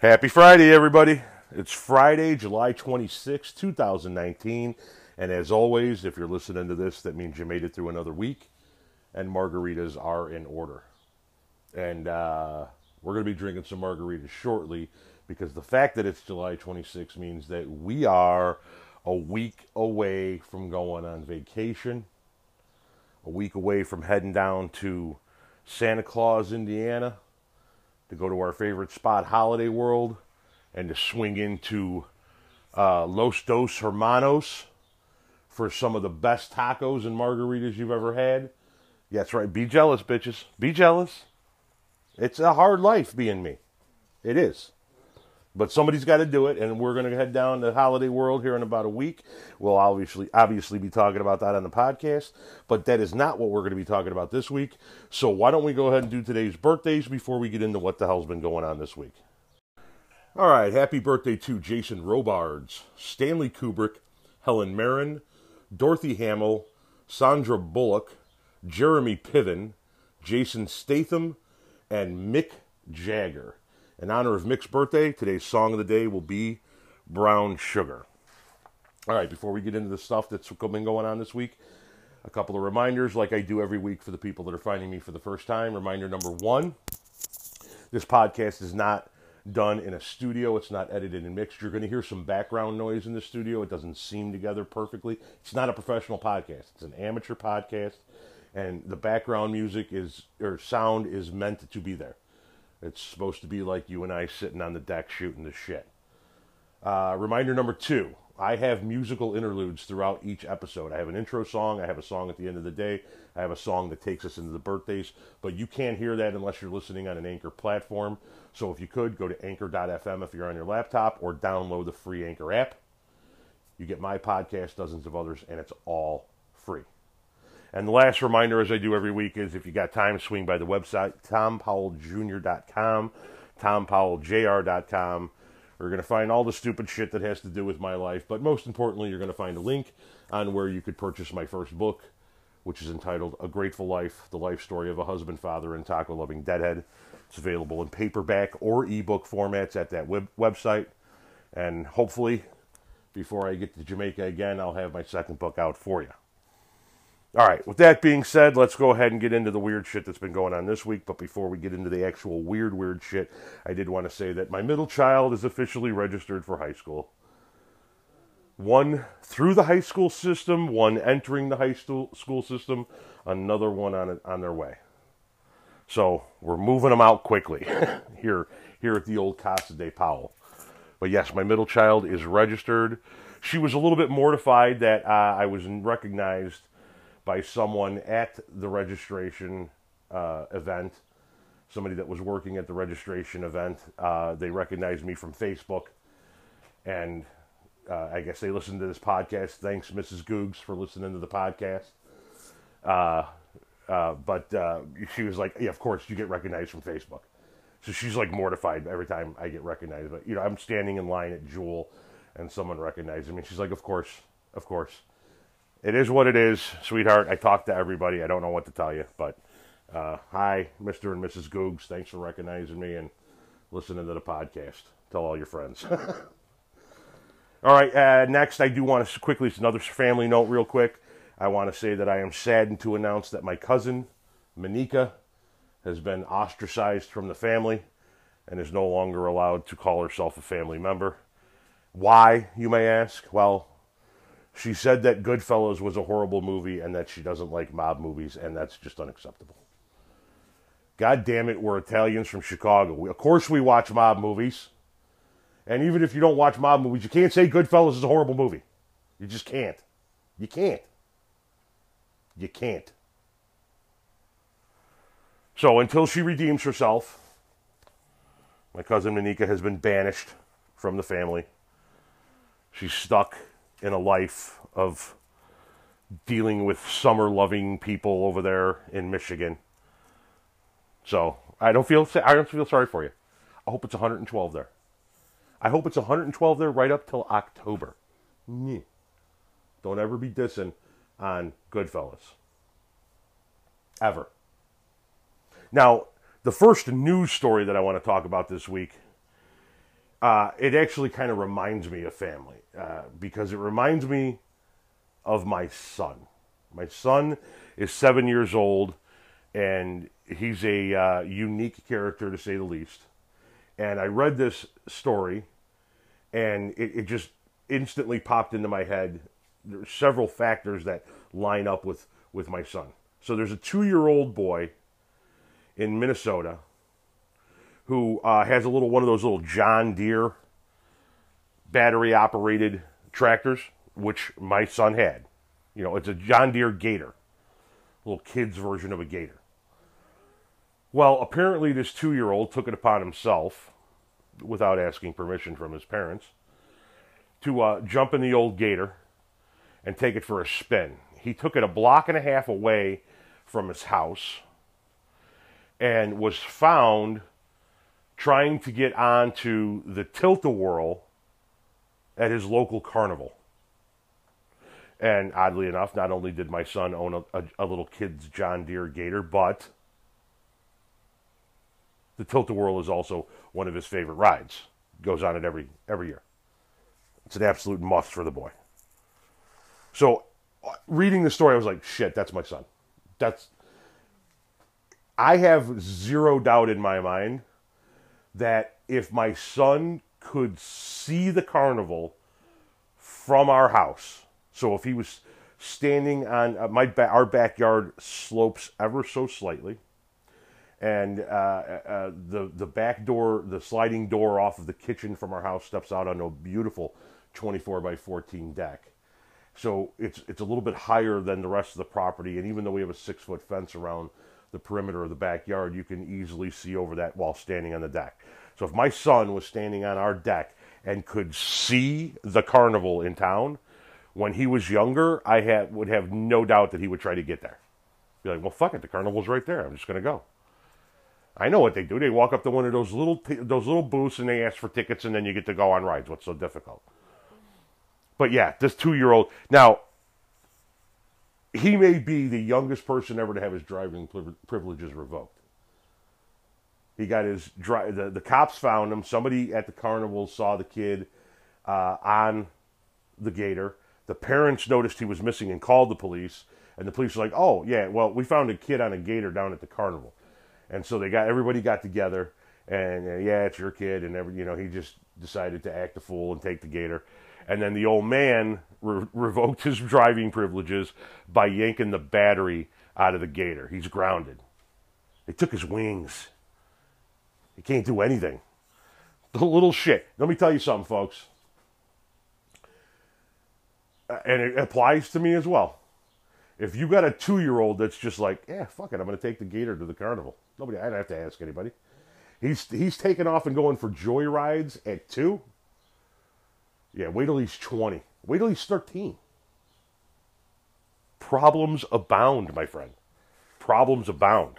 Happy Friday, everybody. It's Friday, July 26, 2019. And as always, if you're listening to this, that means you made it through another week, and margaritas are in order. And uh, we're going to be drinking some margaritas shortly because the fact that it's July 26 means that we are a week away from going on vacation, a week away from heading down to Santa Claus, Indiana to go to our favorite spot, Holiday World, and to swing into uh, Los Dos Hermanos for some of the best tacos and margaritas you've ever had. Yeah, that's right. Be jealous, bitches. Be jealous. It's a hard life being me. It is. But somebody's got to do it, and we're going to head down to Holiday World here in about a week. We'll obviously obviously be talking about that on the podcast, but that is not what we're going to be talking about this week. So why don't we go ahead and do today's birthdays before we get into what the hell's been going on this week? All right, happy birthday to Jason Robards, Stanley Kubrick, Helen Mirren, Dorothy Hamill, Sandra Bullock, Jeremy Piven, Jason Statham, and Mick Jagger. In honor of Mick's birthday, today's song of the day will be Brown Sugar. All right, before we get into the stuff that's been going on this week, a couple of reminders like I do every week for the people that are finding me for the first time. Reminder number one this podcast is not done in a studio, it's not edited and mixed. You're going to hear some background noise in the studio. It doesn't seem together perfectly. It's not a professional podcast, it's an amateur podcast, and the background music is or sound is meant to be there. It's supposed to be like you and I sitting on the deck shooting the shit. Uh, reminder number two I have musical interludes throughout each episode. I have an intro song, I have a song at the end of the day, I have a song that takes us into the birthdays, but you can't hear that unless you're listening on an Anchor platform. So if you could, go to anchor.fm if you're on your laptop or download the free Anchor app. You get my podcast, dozens of others, and it's all free. And the last reminder, as I do every week, is if you got time, swing by the website, tompowelljr.com, tompowelljr.com. You're going to find all the stupid shit that has to do with my life, but most importantly, you're going to find a link on where you could purchase my first book, which is entitled A Grateful Life The Life Story of a Husband, Father, and Taco Loving Deadhead. It's available in paperback or ebook formats at that web- website. And hopefully, before I get to Jamaica again, I'll have my second book out for you. All right, with that being said, let's go ahead and get into the weird shit that's been going on this week. But before we get into the actual weird, weird shit, I did want to say that my middle child is officially registered for high school. One through the high school system, one entering the high school school system, another one on on their way. So we're moving them out quickly here here at the old Casa de Powell. But yes, my middle child is registered. She was a little bit mortified that uh, I was recognized by someone at the registration uh, event, somebody that was working at the registration event. Uh, they recognized me from Facebook, and uh, I guess they listened to this podcast. Thanks, Mrs. Googs, for listening to the podcast. Uh, uh, but uh, she was like, "Yeah, of course, you get recognized from Facebook." So she's like mortified every time I get recognized. But you know, I'm standing in line at Jewel, and someone recognizes me. She's like, "Of course, of course." It is what it is, sweetheart. I talk to everybody. I don't know what to tell you, but uh, hi, Mr. and Mrs. Googs. Thanks for recognizing me and listening to the podcast. Tell all your friends. all right, uh, next, I do want to quickly, it's another family note, real quick. I want to say that I am saddened to announce that my cousin, Monica, has been ostracized from the family and is no longer allowed to call herself a family member. Why, you may ask? Well, she said that Goodfellas was a horrible movie and that she doesn't like mob movies, and that's just unacceptable. God damn it, we're Italians from Chicago. We, of course, we watch mob movies. And even if you don't watch mob movies, you can't say Goodfellas is a horrible movie. You just can't. You can't. You can't. So until she redeems herself, my cousin Monica has been banished from the family. She's stuck in a life of dealing with summer loving people over there in Michigan. So I don't feel I don't feel sorry for you. I hope it's 112 there. I hope it's 112 there right up till October. Don't ever be dissing on Goodfellas. Ever. Now, the first news story that I want to talk about this week uh, it actually kind of reminds me of family uh, because it reminds me of my son. My son is seven years old, and he's a uh, unique character to say the least. And I read this story, and it, it just instantly popped into my head. There's several factors that line up with with my son. So there's a two year old boy in Minnesota who uh, has a little one of those little John Deere battery operated tractors, which my son had. You know, it's a John Deere Gator, little kid's version of a Gator. Well, apparently, this two year old took it upon himself, without asking permission from his parents, to uh, jump in the old Gator and take it for a spin. He took it a block and a half away from his house and was found trying to get onto the tilt-a-whirl at his local carnival. And oddly enough, not only did my son own a, a, a little kid's John Deere Gator, but the tilt-a-whirl is also one of his favorite rides. Goes on it every every year. It's an absolute must for the boy. So, uh, reading the story, I was like, "Shit, that's my son." That's. I have zero doubt in my mind that if my son could see the carnival from our house, so if he was standing on uh, my ba- our backyard slopes ever so slightly, and uh, uh, the the back door, the sliding door off of the kitchen from our house steps out on a beautiful 24 by 14 deck. So it's it's a little bit higher than the rest of the property, and even though we have a six foot fence around the perimeter of the backyard, you can easily see over that while standing on the deck. So if my son was standing on our deck and could see the carnival in town when he was younger, I had, would have no doubt that he would try to get there. Be like, well, fuck it, the carnival's right there. I'm just going to go. I know what they do. They walk up to one of those little those little booths and they ask for tickets, and then you get to go on rides. What's so difficult? But yeah, this two year old now. He may be the youngest person ever to have his driving privileges revoked. He got his dri- the the cops found him. Somebody at the carnival saw the kid uh, on the gator. The parents noticed he was missing and called the police. And the police were like, "Oh yeah, well we found a kid on a gator down at the carnival." And so they got everybody got together and uh, yeah, it's your kid, and every you know he just decided to act a fool and take the gator. And then the old man re- revoked his driving privileges by yanking the battery out of the gator. He's grounded. They took his wings. He can't do anything. The little shit. Let me tell you something, folks. Uh, and it applies to me as well. If you got a two year old that's just like, yeah, fuck it, I'm going to take the gator to the carnival. Nobody, I don't have to ask anybody. He's he's taking off and going for joy rides at two. Yeah, wait till he's 20. Wait till he's 13. Problems abound, my friend. Problems abound.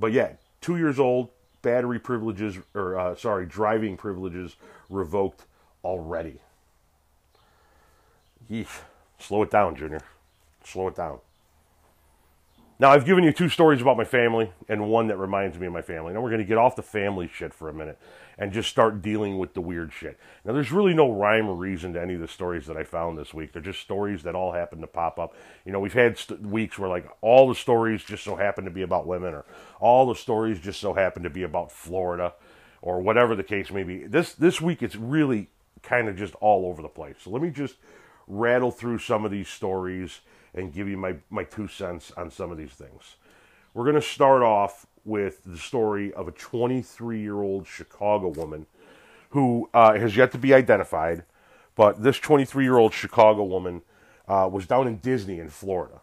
But yeah, two years old, battery privileges, or uh, sorry, driving privileges revoked already. Yeesh. Slow it down, Junior. Slow it down. Now, I've given you two stories about my family and one that reminds me of my family. Now, we're going to get off the family shit for a minute and just start dealing with the weird shit. Now, there's really no rhyme or reason to any of the stories that I found this week. They're just stories that all happen to pop up. You know, we've had st- weeks where, like, all the stories just so happen to be about women, or all the stories just so happen to be about Florida, or whatever the case may be. This, this week, it's really kind of just all over the place. So, let me just rattle through some of these stories and give you my, my two cents on some of these things. We're going to start off with the story of a 23 year old Chicago woman who uh, has yet to be identified, but this 23 year old Chicago woman uh, was down in Disney in Florida.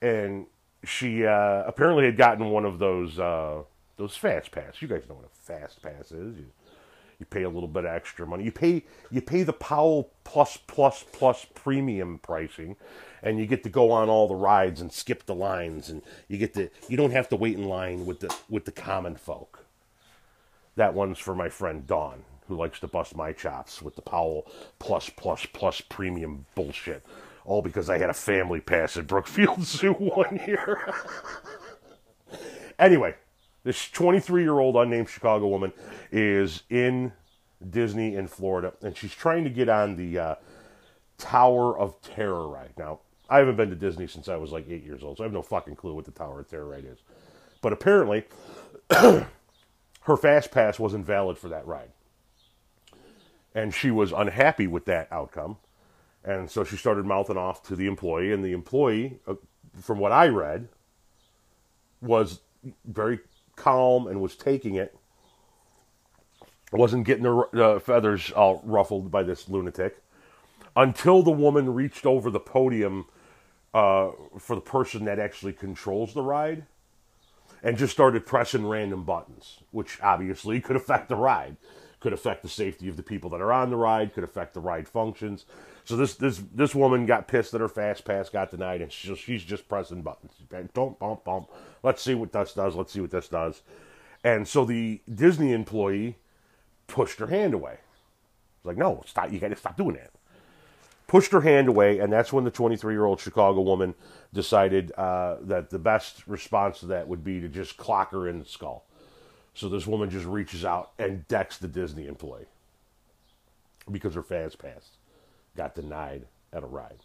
And she uh, apparently had gotten one of those uh, those fast pass. You guys know what a fast pass is. You you pay a little bit extra money. You pay you pay the Powell plus plus plus premium pricing, and you get to go on all the rides and skip the lines, and you get to you don't have to wait in line with the with the common folk. That one's for my friend Dawn, who likes to bust my chops with the Powell plus plus plus premium bullshit. All because I had a family pass at Brookfield Zoo one year. anyway, This 23 year old unnamed Chicago woman is in Disney in Florida, and she's trying to get on the uh, Tower of Terror ride. Now, I haven't been to Disney since I was like eight years old, so I have no fucking clue what the Tower of Terror ride is. But apparently, her fast pass wasn't valid for that ride. And she was unhappy with that outcome. And so she started mouthing off to the employee, and the employee, uh, from what I read, was very calm and was taking it. Wasn't getting the uh, feathers all ruffled by this lunatic until the woman reached over the podium uh, for the person that actually controls the ride and just started pressing random buttons, which obviously could affect the ride, could affect the safety of the people that are on the ride, could affect the ride functions. So this this this woman got pissed that her fast pass got denied, and she's she's just pressing buttons. Don't bump bump. Let's see what this does. Let's see what this does. And so the Disney employee pushed her hand away. It's like, no, stop! You got to stop doing that pushed her hand away, and that's when the 23 year old Chicago woman decided uh, that the best response to that would be to just clock her in the skull. So this woman just reaches out and decks the Disney employee because her fast pass got denied at a ride.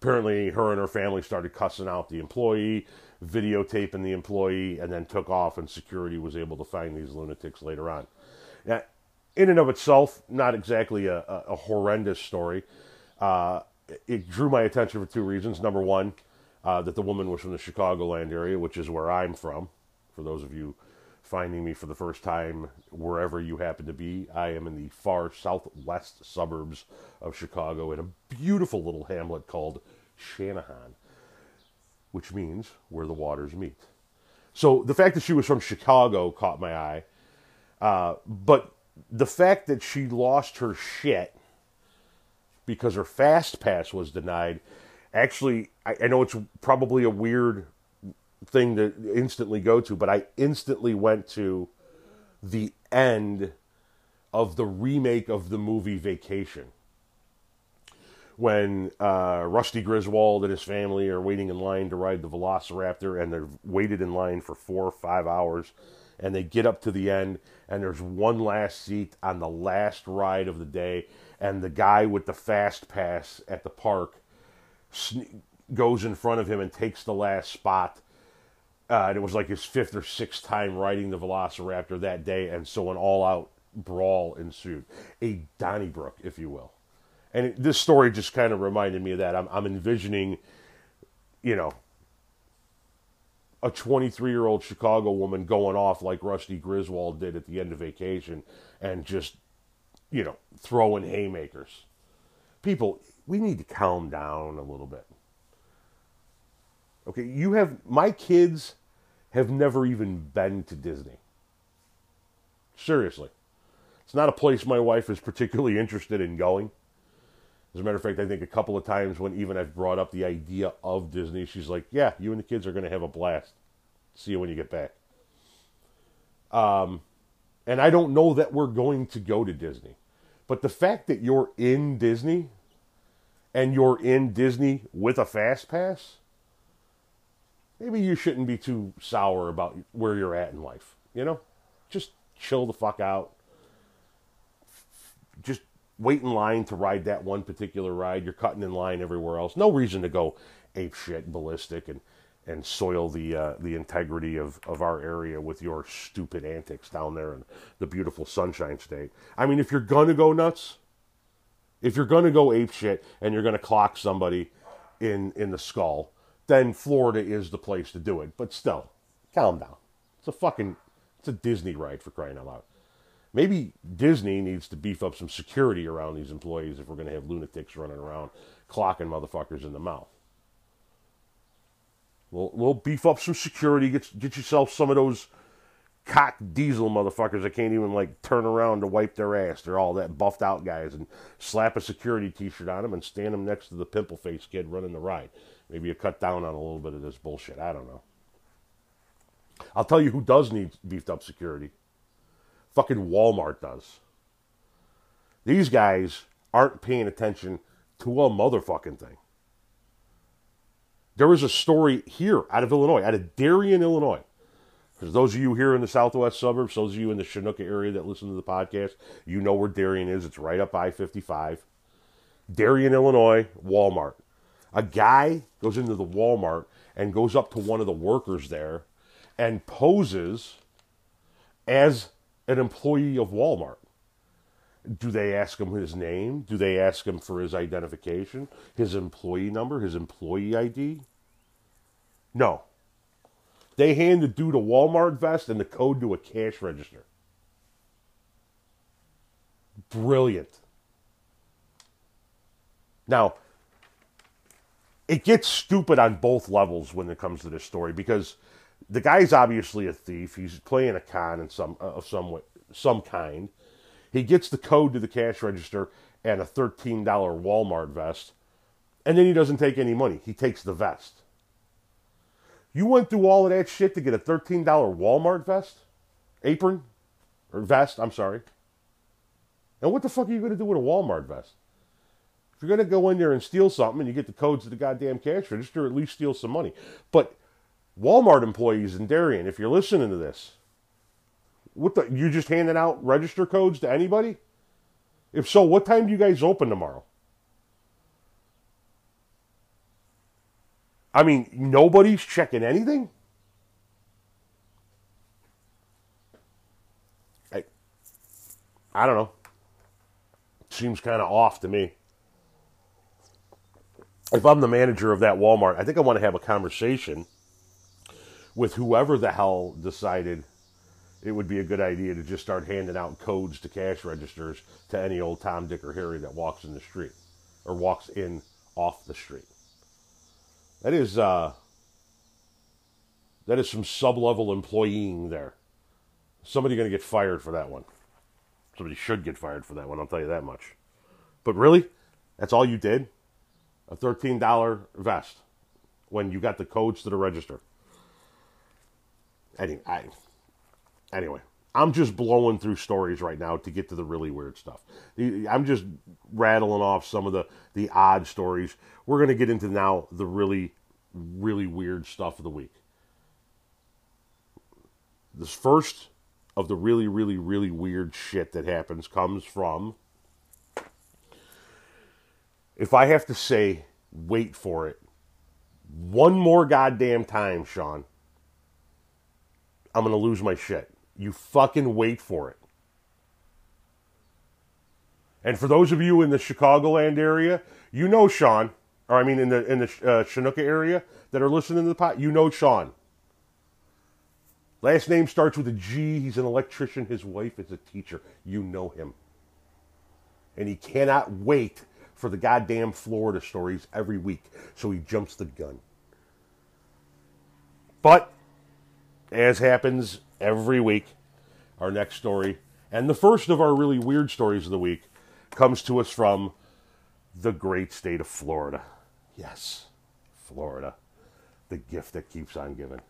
Apparently, her and her family started cussing out the employee, videotaping the employee, and then took off, and security was able to find these lunatics later on. Now, in and of itself, not exactly a, a, horrendous story. Uh, it drew my attention for two reasons. Number one, uh, that the woman was from the Chicagoland area, which is where I'm from. For those of you finding me for the first time, wherever you happen to be, I am in the far southwest suburbs of Chicago in a beautiful little hamlet called Channahon, which means where the waters meet. So the fact that she was from Chicago caught my eye. Uh, but the fact that she lost her shit because her fast pass was denied. Actually, I, I know it's probably a weird thing to instantly go to, but I instantly went to the end of the remake of the movie Vacation. When uh, Rusty Griswold and his family are waiting in line to ride the Velociraptor, and they've waited in line for four or five hours, and they get up to the end, and there's one last seat on the last ride of the day, and the guy with the fast pass at the park goes in front of him and takes the last spot. Uh, and it was like his fifth or sixth time riding the Velociraptor that day, and so an all-out brawl ensued, a Donnybrook, if you will. And it, this story just kind of reminded me of that. I'm, I'm envisioning, you know, a 23 year old Chicago woman going off like Rusty Griswold did at the end of vacation and just you know, throwing haymakers. People, we need to calm down a little bit. Okay, you have, my kids have never even been to Disney. Seriously. It's not a place my wife is particularly interested in going. As a matter of fact, I think a couple of times when even I've brought up the idea of Disney, she's like, "Yeah, you and the kids are going to have a blast. See you when you get back." Um, and I don't know that we're going to go to Disney. But the fact that you're in Disney and you're in Disney with a fast pass, maybe you shouldn't be too sour about where you're at in life. You know, just chill the fuck out. Just wait in line to ride that one particular ride. You're cutting in line everywhere else. No reason to go ape shit ballistic and and soil the uh, the integrity of, of our area with your stupid antics down there in the beautiful Sunshine State. I mean, if you're gonna go nuts, if you're gonna go ape shit and you're gonna clock somebody in in the skull, then Florida is the place to do it. But still, calm down. It's a fucking it's a Disney ride for crying out loud. Maybe Disney needs to beef up some security around these employees if we're gonna have lunatics running around clocking motherfuckers in the mouth. We'll, we'll beef up some security. Get get yourself some of those cock diesel motherfuckers that can't even like turn around to wipe their ass. They're all that buffed out guys, and slap a security T-shirt on them and stand them next to the pimple face kid running the ride. Maybe you cut down on a little bit of this bullshit. I don't know. I'll tell you who does need beefed up security. Fucking Walmart does. These guys aren't paying attention to a motherfucking thing. There is a story here out of Illinois, out of Darien, Illinois. Because those of you here in the southwest suburbs, those of you in the Chinook area that listen to the podcast, you know where Darien is. It's right up I 55. Darien, Illinois, Walmart. A guy goes into the Walmart and goes up to one of the workers there and poses as an employee of Walmart. Do they ask him his name? Do they ask him for his identification, his employee number, his employee ID? No. They hand the dude a Walmart vest and the code to a cash register. Brilliant. Now, it gets stupid on both levels when it comes to this story because the guy's obviously a thief. He's playing a con in some uh, of some some kind. He gets the code to the cash register and a $13 Walmart vest, and then he doesn't take any money. He takes the vest. You went through all of that shit to get a $13 Walmart vest? Apron? Or vest, I'm sorry. And what the fuck are you going to do with a Walmart vest? If you're going to go in there and steal something and you get the codes to the goddamn cash register, at least steal some money. But Walmart employees in Darien, if you're listening to this, what the? You just handing out register codes to anybody? If so, what time do you guys open tomorrow? I mean, nobody's checking anything. I, I don't know. Seems kind of off to me. If I'm the manager of that Walmart, I think I want to have a conversation with whoever the hell decided it would be a good idea to just start handing out codes to cash registers to any old Tom, Dick, or Harry that walks in the street or walks in off the street. That is uh, that is some sub-level employing there. Somebody going to get fired for that one. Somebody should get fired for that one. I'll tell you that much. But really, that's all you did? A thirteen dollar vest when you got the codes to the register. Anyway, I, anyway, I'm just blowing through stories right now to get to the really weird stuff. I'm just rattling off some of the, the odd stories. We're going to get into now the really, really weird stuff of the week. This first of the really, really, really weird shit that happens comes from. If I have to say, wait for it, one more goddamn time, Sean, I'm going to lose my shit. You fucking wait for it. And for those of you in the Chicagoland area, you know Sean, or I mean in the in the uh, Chinook area that are listening to the pot, you know Sean. Last name starts with a G. He's an electrician. His wife is a teacher. You know him. And he cannot wait for the goddamn Florida stories every week, so he jumps the gun. But as happens every week, our next story, and the first of our really weird stories of the week, comes to us from the great state of Florida. Yes, Florida, the gift that keeps on giving.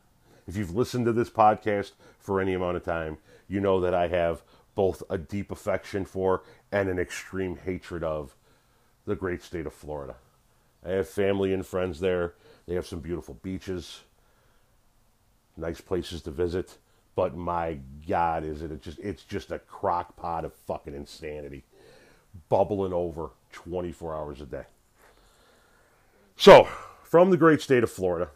If you've listened to this podcast for any amount of time, you know that I have both a deep affection for and an extreme hatred of the great state of Florida. I have family and friends there. They have some beautiful beaches nice places to visit. But my God, is it just it's just a crock pot of fucking insanity, bubbling over 24 hours a day. So, from the great state of Florida,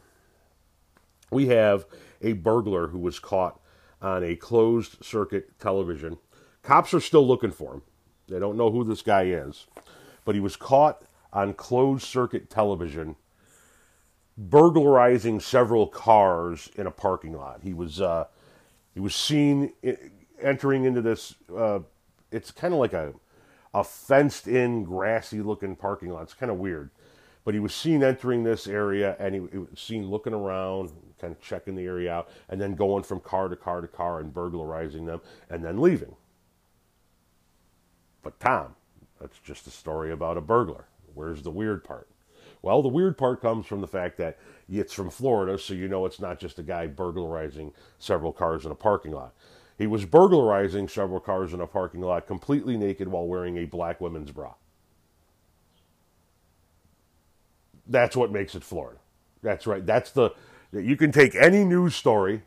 we have a burglar who was caught on a closed circuit television. Cops are still looking for him. They don't know who this guy is, but he was caught on closed circuit television burglarizing several cars in a parking lot. He was uh, he was seen entering into this. Uh, it's kind of like a a fenced in, grassy looking parking lot. It's kind of weird, but he was seen entering this area, and he, he was seen looking around, kind of checking the area out, and then going from car to car to car and burglarizing them, and then leaving. But Tom, that's just a story about a burglar. Where's the weird part? Well, the weird part comes from the fact that it's from Florida, so you know it's not just a guy burglarizing several cars in a parking lot. He was burglarizing several cars in a parking lot completely naked while wearing a black women's bra. That's what makes it Florida. That's right. That's the you can take any news story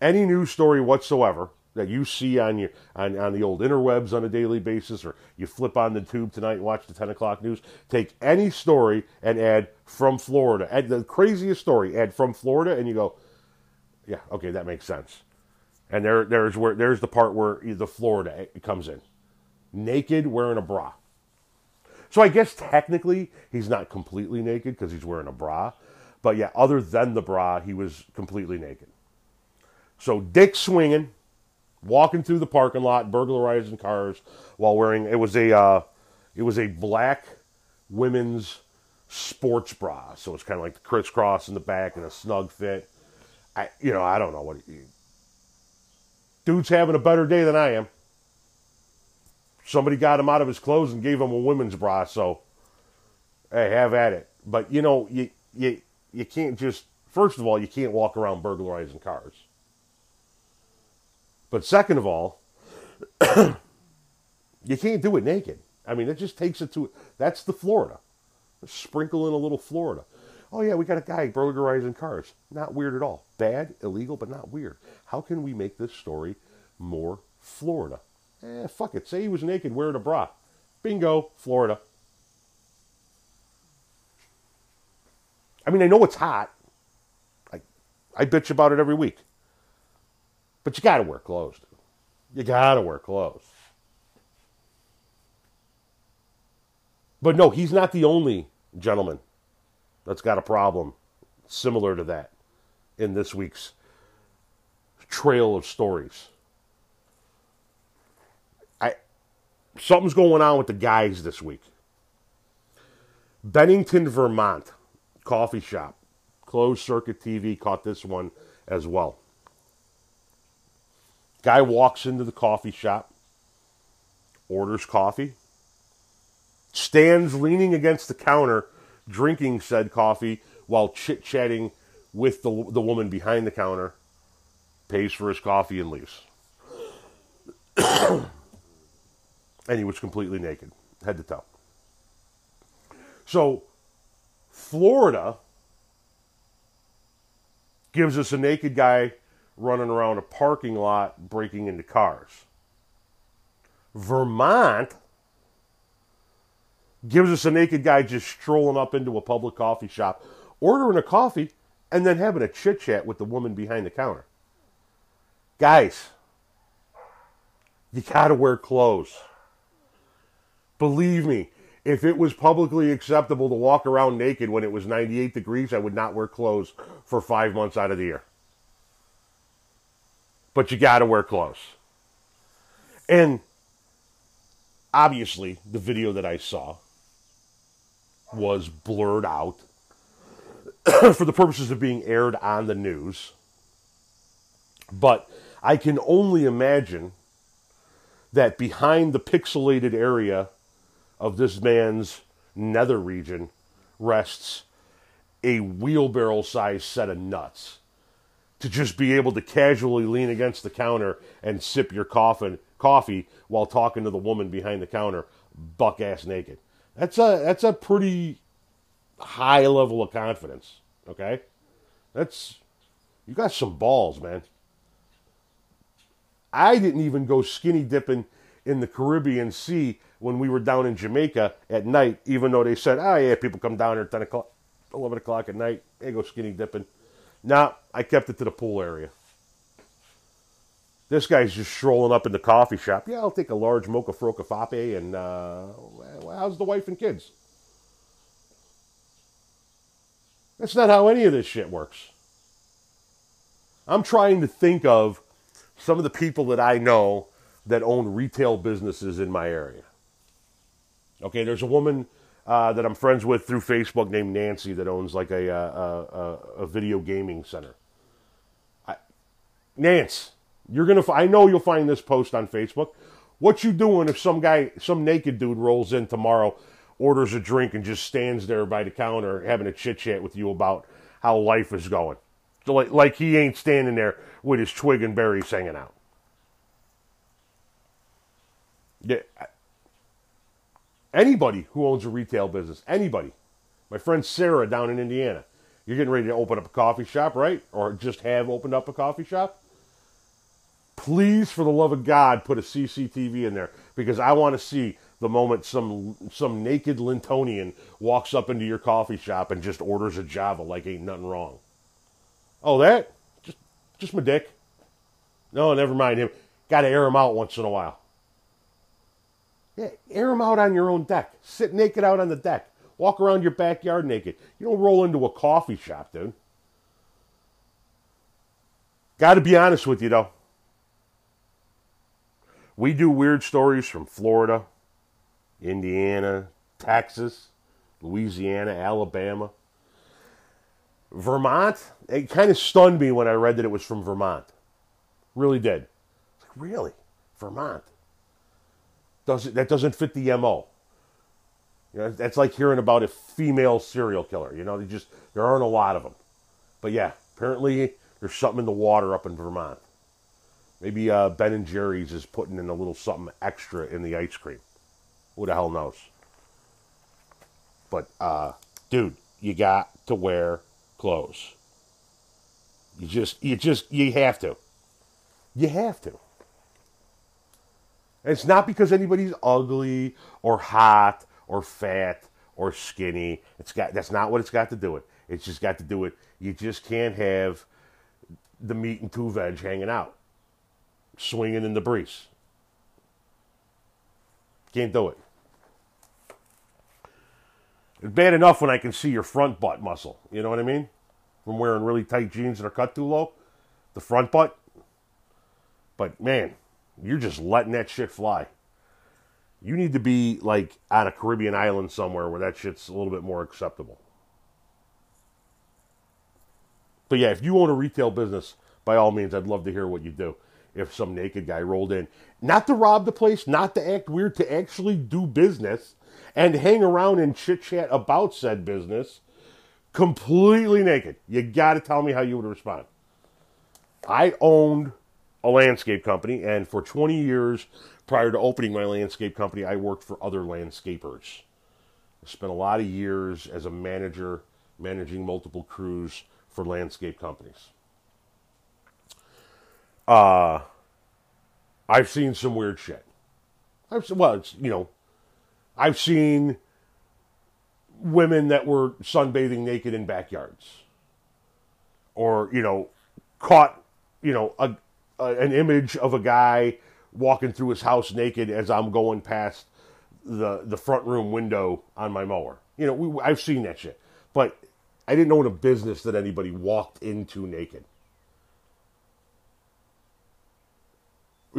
any news story whatsoever that you see on your on, on the old interwebs on a daily basis, or you flip on the tube tonight watch the ten o'clock news, take any story and add from Florida. Add the craziest story, add from Florida, and you go, yeah, okay, that makes sense. And there, there's where there's the part where the Florida eh, comes in, naked wearing a bra. So I guess technically he's not completely naked because he's wearing a bra, but yeah, other than the bra, he was completely naked. So dick swinging, walking through the parking lot, burglarizing cars while wearing it was a uh, it was a black women's sports bra, so it's kind of like the crisscross in the back and a snug fit. I you know I don't know what dude's having a better day than I am. Somebody got him out of his clothes and gave him a women's bra, so hey, have at it. But you know you you you can't just first of all you can't walk around burglarizing cars. But second of all, you can't do it naked. I mean, it just takes it to that's the Florida. Sprinkle in a little Florida. Oh yeah, we got a guy burglarizing cars. Not weird at all. Bad, illegal, but not weird. How can we make this story more Florida? Eh, fuck it. Say he was naked wearing a bra. Bingo, Florida. I mean, I know it's hot. I, I bitch about it every week. But you got to wear clothes. You got to wear clothes. But no, he's not the only gentleman that's got a problem similar to that in this week's trail of stories. I something's going on with the guys this week. Bennington, Vermont, coffee shop, closed circuit TV caught this one as well. Guy walks into the coffee shop, orders coffee, stands leaning against the counter, drinking said coffee while chit chatting with the, the woman behind the counter, pays for his coffee, and leaves. and he was completely naked, head to toe. So, Florida gives us a naked guy running around a parking lot breaking into cars. Vermont gives us a naked guy just strolling up into a public coffee shop, ordering a coffee, and then having a chit chat with the woman behind the counter. Guys, you gotta wear clothes. Believe me, if it was publicly acceptable to walk around naked when it was 98 degrees, I would not wear clothes for five months out of the year but you got to wear clothes. And obviously, the video that I saw was blurred out for the purposes of being aired on the news. But I can only imagine that behind the pixelated area of this man's nether region rests a wheelbarrow sized set of nuts to just be able to casually lean against the counter and sip your coffin, coffee while talking to the woman behind the counter, buck ass naked. That's a that's a pretty high level of confidence. Okay, that's you got some balls, man. I didn't even go skinny dipping in the Caribbean Sea when we were down in Jamaica at night, even though they said, oh, yeah, people come down here at 10 o'clock, 11 o'clock at night, they go skinny dipping. No, I kept it to the pool area. This guy's just strolling up in the coffee shop. Yeah, I'll take a large mocha froca fape and uh, how's the wife and kids? That's not how any of this shit works. I'm trying to think of some of the people that I know that own retail businesses in my area. Okay, there's a woman uh, that I'm friends with through Facebook named Nancy that owns like a, uh, a, a, a video gaming center. I, Nance, you're gonna. I know you'll find this post on Facebook. What you doing if some guy, some naked dude, rolls in tomorrow, orders a drink, and just stands there by the counter having a chit chat with you about how life is going? Like, like he ain't standing there with his twig and berries hanging out. Yeah, Anybody who owns a retail business, anybody. My friend Sarah down in Indiana. You're getting ready to open up a coffee shop, right? Or just have opened up a coffee shop. please, for the love of God, put a CCTV in there because I want to see the moment some some naked Lintonian walks up into your coffee shop and just orders a Java like ain't nothing wrong. Oh, that just just my dick. No, never mind him. Got to air him out once in a while. Yeah, air him out on your own deck. Sit naked out on the deck. Walk around your backyard naked. You don't roll into a coffee shop, dude. Got to be honest with you, though. We do weird stories from Florida, Indiana, Texas, Louisiana, Alabama. Vermont, it kind of stunned me when I read that it was from Vermont. Really did. Like, really? Vermont? Does it, that doesn't fit the MO. You know, that's like hearing about a female serial killer. You know, they just there aren't a lot of them. But yeah, apparently there's something in the water up in Vermont. Maybe uh, Ben and Jerry's is putting in a little something extra in the ice cream. Who the hell knows? But uh, dude, you got to wear clothes. You just, you just, you have to. You have to. It's not because anybody's ugly or hot or fat or skinny. It's got that's not what it's got to do with. It's just got to do with you just can't have the meat and two veg hanging out, swinging in the breeze. Can't do it. It's bad enough when I can see your front butt muscle. You know what I mean? From wearing really tight jeans that are cut too low, the front butt. But man, you're just letting that shit fly. You need to be like on a Caribbean island somewhere where that shit's a little bit more acceptable. But yeah, if you own a retail business, by all means, I'd love to hear what you do. If some naked guy rolled in, not to rob the place, not to act weird, to actually do business and hang around and chit chat about said business completely naked. You got to tell me how you would respond. I owned a landscape company, and for 20 years prior to opening my landscape company, I worked for other landscapers. I spent a lot of years as a manager managing multiple crews for landscape companies. Uh, I've seen some weird shit. I've well, it's you know, I've seen women that were sunbathing naked in backyards, or you know, caught you know a, an image of a guy walking through his house naked as I'm going past the the front room window on my mower. You know, we, I've seen that shit, but I didn't own a business that anybody walked into naked.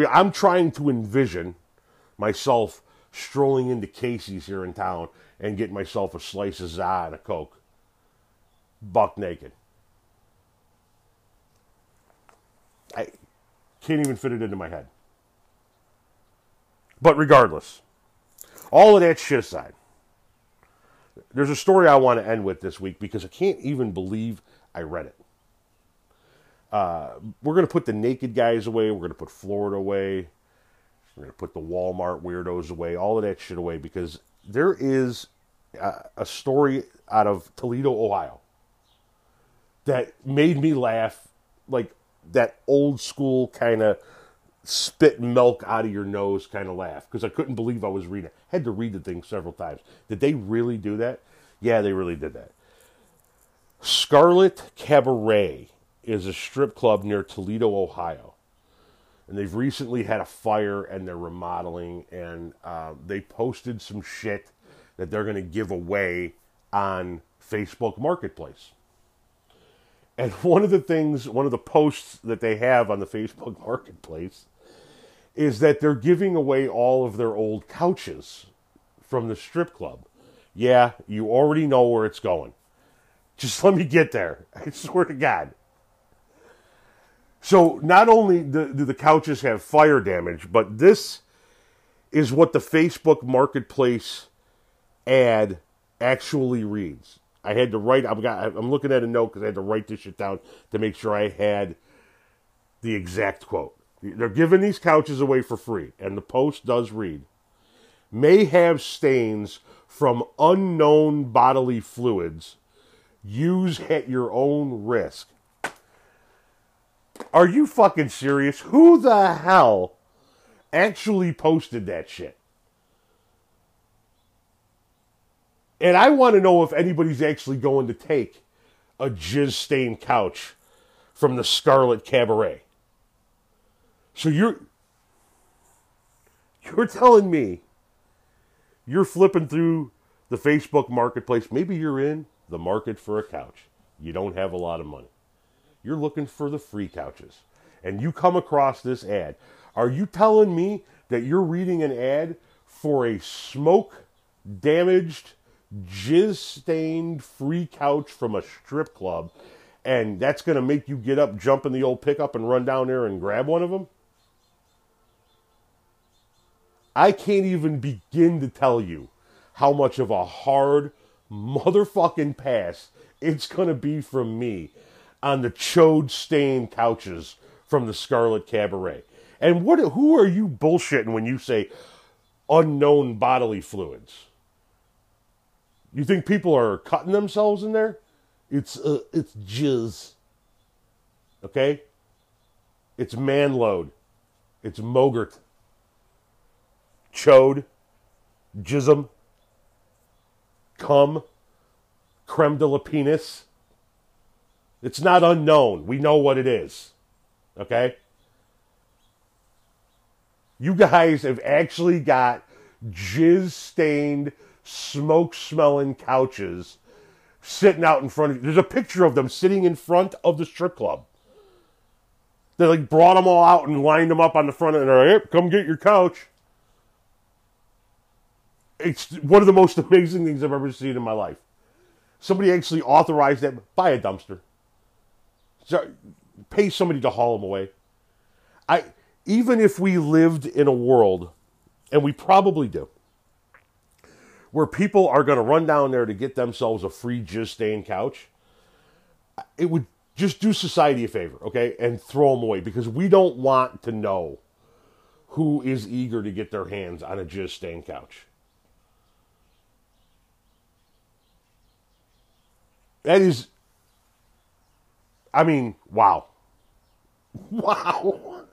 I'm trying to envision myself strolling into Casey's here in town and getting myself a slice of za and a Coke. Buck naked. I can't even fit it into my head. But regardless, all of that shit aside, there's a story I want to end with this week because I can't even believe I read it. Uh, we're going to put the naked guys away. We're going to put Florida away. We're going to put the Walmart weirdos away. All of that shit away because there is a, a story out of Toledo, Ohio that made me laugh like that old school kind of spit milk out of your nose kind of laugh because I couldn't believe I was reading it. Had to read the thing several times. Did they really do that? Yeah, they really did that. Scarlet Cabaret is a strip club near Toledo, Ohio. And they've recently had a fire and they're remodeling, and uh, they posted some shit that they're going to give away on Facebook Marketplace. And one of the things, one of the posts that they have on the Facebook Marketplace is that they're giving away all of their old couches from the strip club. Yeah, you already know where it's going. Just let me get there. I swear to God. So not only do, the couches have fire damage, but this is what the Facebook Marketplace ad actually reads. I had to write. I'm got. I'm looking at a note because I had to write this shit down to make sure I had the exact quote. They're giving these couches away for free, and the post does read may have stains from unknown bodily fluids. Use at your own risk. Are you fucking serious? Who the hell actually posted that shit? And I want to know if anybody's actually going to take a jizz stained couch from the Scarlet Cabaret. So you're you're telling me you're flipping through the Facebook marketplace. Maybe you're in the market for a couch. You don't have a lot of money. You're looking for the free couches. And you come across this ad. Are you telling me that you're reading an ad for a smoke damaged, jizz stained free couch from a strip club and that's going to make you get up, jump in the old pickup, and run down there and grab one of them? I can't even begin to tell you how much of a hard motherfucking pass it's going to be from me on the chode stained couches from the Scarlet Cabaret. And what who are you bullshitting when you say unknown bodily fluids? You think people are cutting themselves in there? It's uh, it's jizz. Okay? It's manload. It's mogurt. Chode. Jism. Cum. Creme de la penis. It's not unknown. We know what it is. Okay? You guys have actually got jizz stained, smoke smelling couches sitting out in front of. There's a picture of them sitting in front of the strip club. They like brought them all out and lined them up on the front and they're like, hey, come get your couch. It's one of the most amazing things I've ever seen in my life. Somebody actually authorized that. Buy a dumpster. So, pay somebody to haul them away. I even if we lived in a world, and we probably do, where people are going to run down there to get themselves a free jizz stain couch, it would just do society a favor, okay, and throw them away because we don't want to know who is eager to get their hands on a jizz stain couch. That is, I mean, wow. Wow.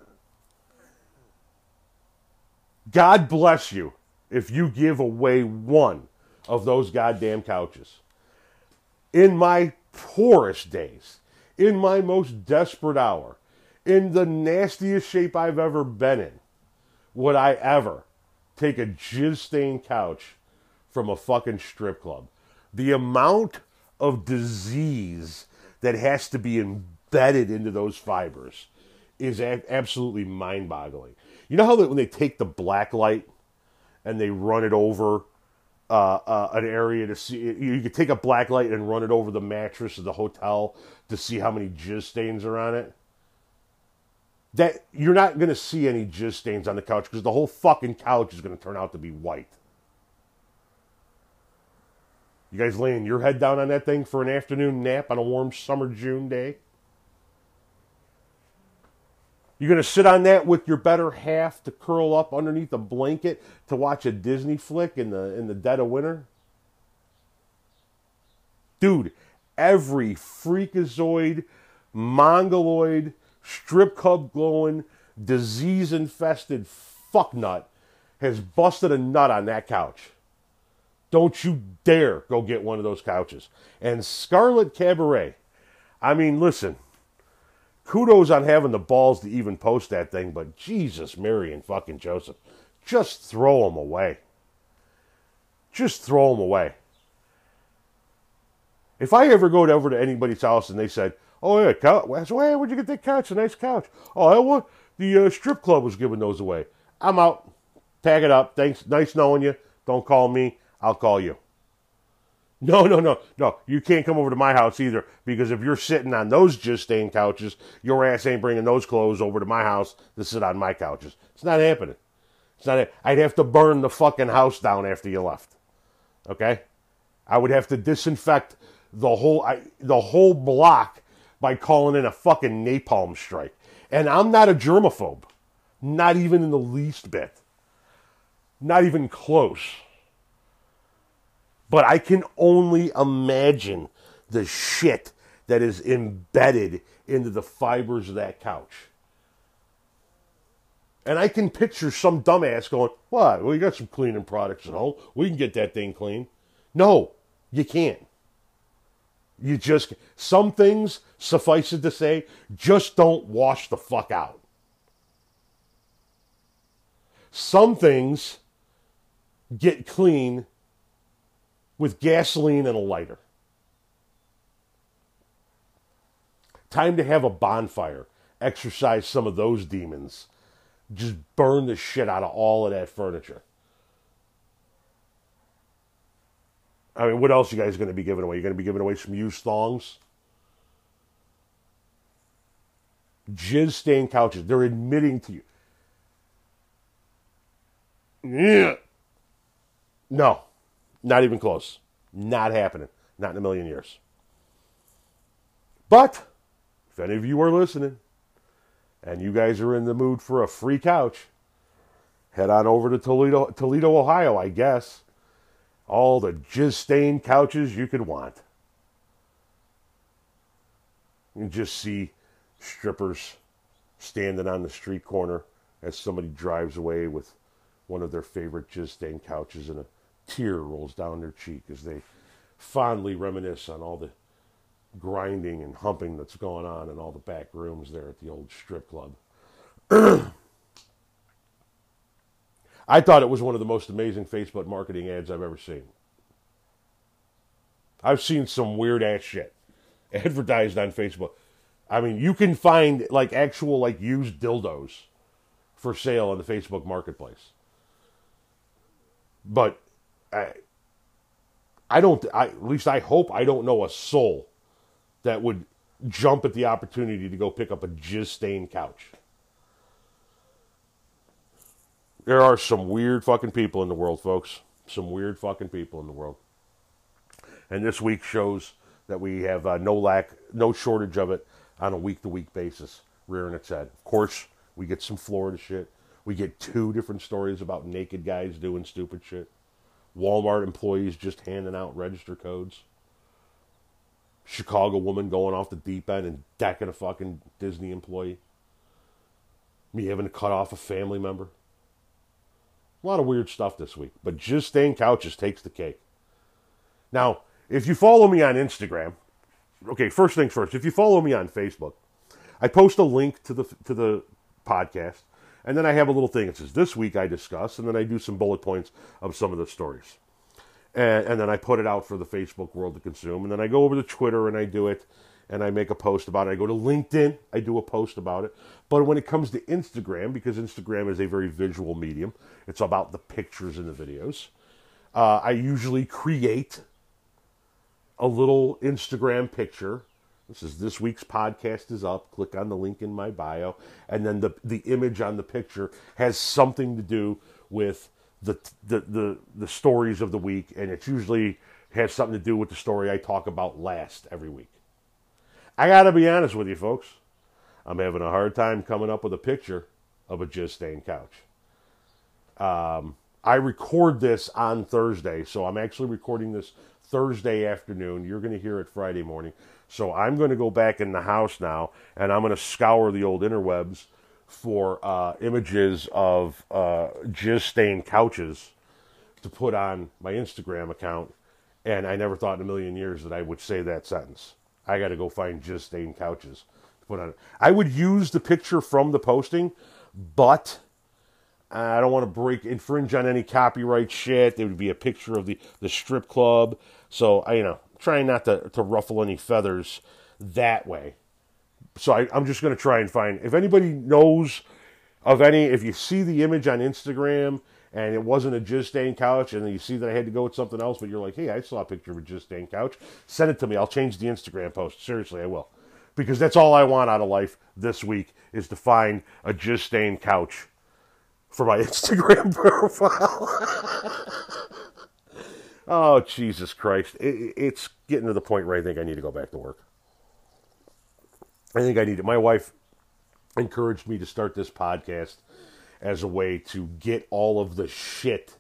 God bless you if you give away one of those goddamn couches. In my poorest days, in my most desperate hour, in the nastiest shape I've ever been in, would I ever take a jizz stained couch from a fucking strip club? The amount of disease that has to be embedded into those fibers is absolutely mind boggling. You know how when they take the black light and they run it over uh, uh, an area to see, you could take a black light and run it over the mattress of the hotel to see how many jizz stains are on it. That you're not going to see any jizz stains on the couch because the whole fucking couch is going to turn out to be white. You guys laying your head down on that thing for an afternoon nap on a warm summer June day? You're going to sit on that with your better half to curl up underneath a blanket to watch a Disney flick in the in the dead of winter? Dude, every freakazoid, mongoloid, strip club glowing, disease infested fucknut has busted a nut on that couch. Don't you dare go get one of those couches. And Scarlet Cabaret, I mean, listen kudos on having the balls to even post that thing, but Jesus, Mary, and fucking Joseph, just throw them away. Just throw them away. If I ever go over to anybody's house and they said, "Oh yeah, couch," so, hey, where'd you get that couch? A nice couch. Oh, I want the uh, strip club was giving those away. I'm out. Tag it up. Thanks. Nice knowing you. Don't call me. I'll call you. No, no, no, no. You can't come over to my house either because if you're sitting on those just stained couches, your ass ain't bringing those clothes over to my house to sit on my couches. It's not happening. It's not. I'd have to burn the fucking house down after you left. Okay, I would have to disinfect the whole I, the whole block by calling in a fucking napalm strike. And I'm not a germaphobe, not even in the least bit. Not even close. But I can only imagine the shit that is embedded into the fibers of that couch. And I can picture some dumbass going, What? Well, you got some cleaning products at home. We can get that thing clean. No, you can't. You just, some things, suffice it to say, just don't wash the fuck out. Some things get clean with gasoline and a lighter. Time to have a bonfire. Exercise some of those demons. Just burn the shit out of all of that furniture. I mean, what else you guys going to be giving away? You're going to be giving away some used thongs? Jizz stained couches. They're admitting to you. Yeah. No, not even close. Not happening. Not in a million years. But if any of you are listening and you guys are in the mood for a free couch, head on over to Toledo, Toledo, Ohio, I guess. All the jizz stained couches you could want. You just see strippers standing on the street corner as somebody drives away with one of their favorite jizz stained couches in a tear rolls down their cheek as they fondly reminisce on all the grinding and humping that's going on in all the back rooms there at the old strip club. I thought it was one of the most amazing Facebook marketing ads I've ever seen. I've seen some weird ass shit advertised on Facebook. I mean, you can find like actual like used dildos for sale on the Facebook marketplace. But I I don't I at least I hope I don't know a soul that would jump at the opportunity to go pick up a jizz stained couch. There are some weird fucking people in the world, folks. Some weird fucking people in the world. And this week shows that we have uh, no lack, no shortage of it on a week to week basis, rearing its head. Of course, we get some Florida shit. We get two different stories about naked guys doing stupid shit. Walmart employees just handing out register codes. Chicago woman going off the deep end and decking a fucking Disney employee. Me having to cut off a family member. A lot of weird stuff this week, but just staying couches takes the cake. Now, if you follow me on Instagram, okay, first things first, if you follow me on Facebook, I post a link to the to the podcast, and then I have a little thing that says this week I discuss, and then I do some bullet points of some of the stories and, and, then I put it out for the Facebook world to consume. And then I go over to Twitter and I do it, and I make a post about it. I go to LinkedIn, I do a post about it. But when it comes to Instagram, because Instagram is a very visual medium, it's about the pictures and the videos. Uh, I usually create a little Instagram picture. This is this week's podcast is up. Click on the link in my bio, and then the the image on the picture has something to do with the, the the the stories of the week, and it usually has something to do with the story I talk about last every week. I got to be honest with you, folks. I'm having a hard time coming up with a picture of a jizz stained couch. Um, I record this on Thursday, so I'm actually recording this Thursday afternoon. You're going to hear it Friday morning. So I'm going to go back in the house now, and I'm going to scour the old interwebs for uh, images of uh, jizz stained couches to put on my Instagram account, and I never thought in a million years that I would say that sentence. I got to go find jizz stained couches to put on. I would use the picture from the posting, but I don't want to break infringe on any copyright shit. There would be a picture of the the strip club, so I you know trying not to to ruffle any feathers that way so I, I'm just going to try and find if anybody knows of any. If you see the image on Instagram and it wasn't a stained couch, and you see that I had to go with something else, but you're like, hey, I saw a picture of a stained couch. Send it to me. I'll change the Instagram post. Seriously, I will, because that's all I want out of life this week is to find a stained couch for my Instagram profile. oh Jesus Christ! It, it's getting to the point where I think I need to go back to work. I think I need it. My wife encouraged me to start this podcast as a way to get all of the shit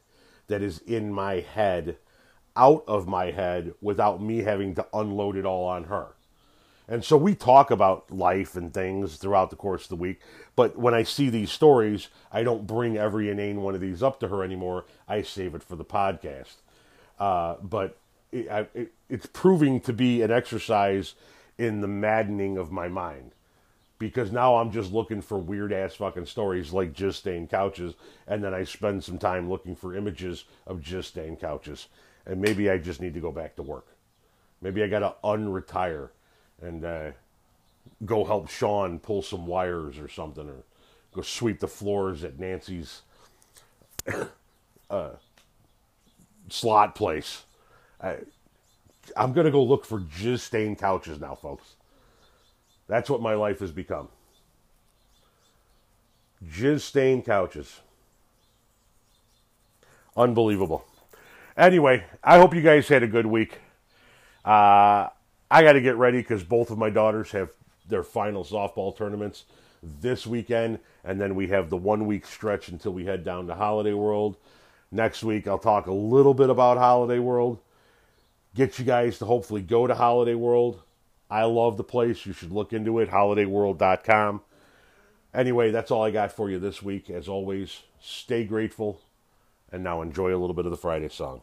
that is in my head out of my head without me having to unload it all on her. And so we talk about life and things throughout the course of the week. But when I see these stories, I don't bring every inane one of these up to her anymore. I save it for the podcast. Uh, but it, I, it, it's proving to be an exercise in the maddening of my mind because now I'm just looking for weird ass fucking stories like just stained couches, and then I spend some time looking for images of just stained couches, and maybe I just need to go back to work. Maybe I gotta unretire and uh, go help Sean pull some wires or something, or go sweep the floors at Nancy's uh, slot place. I, I'm gonna go look for jizz stained couches now, folks. That's what my life has become. Jizz stained couches. Unbelievable. Anyway, I hope you guys had a good week. Uh, I got to get ready because both of my daughters have their final softball tournaments this weekend, and then we have the one week stretch until we head down to Holiday World. Next week, I'll talk a little bit about Holiday World, get you guys to hopefully go to Holiday World. I love the place. You should look into it, holidayworld.com. Anyway, that's all I got for you this week. As always, stay grateful. And now enjoy a little bit of the Friday song.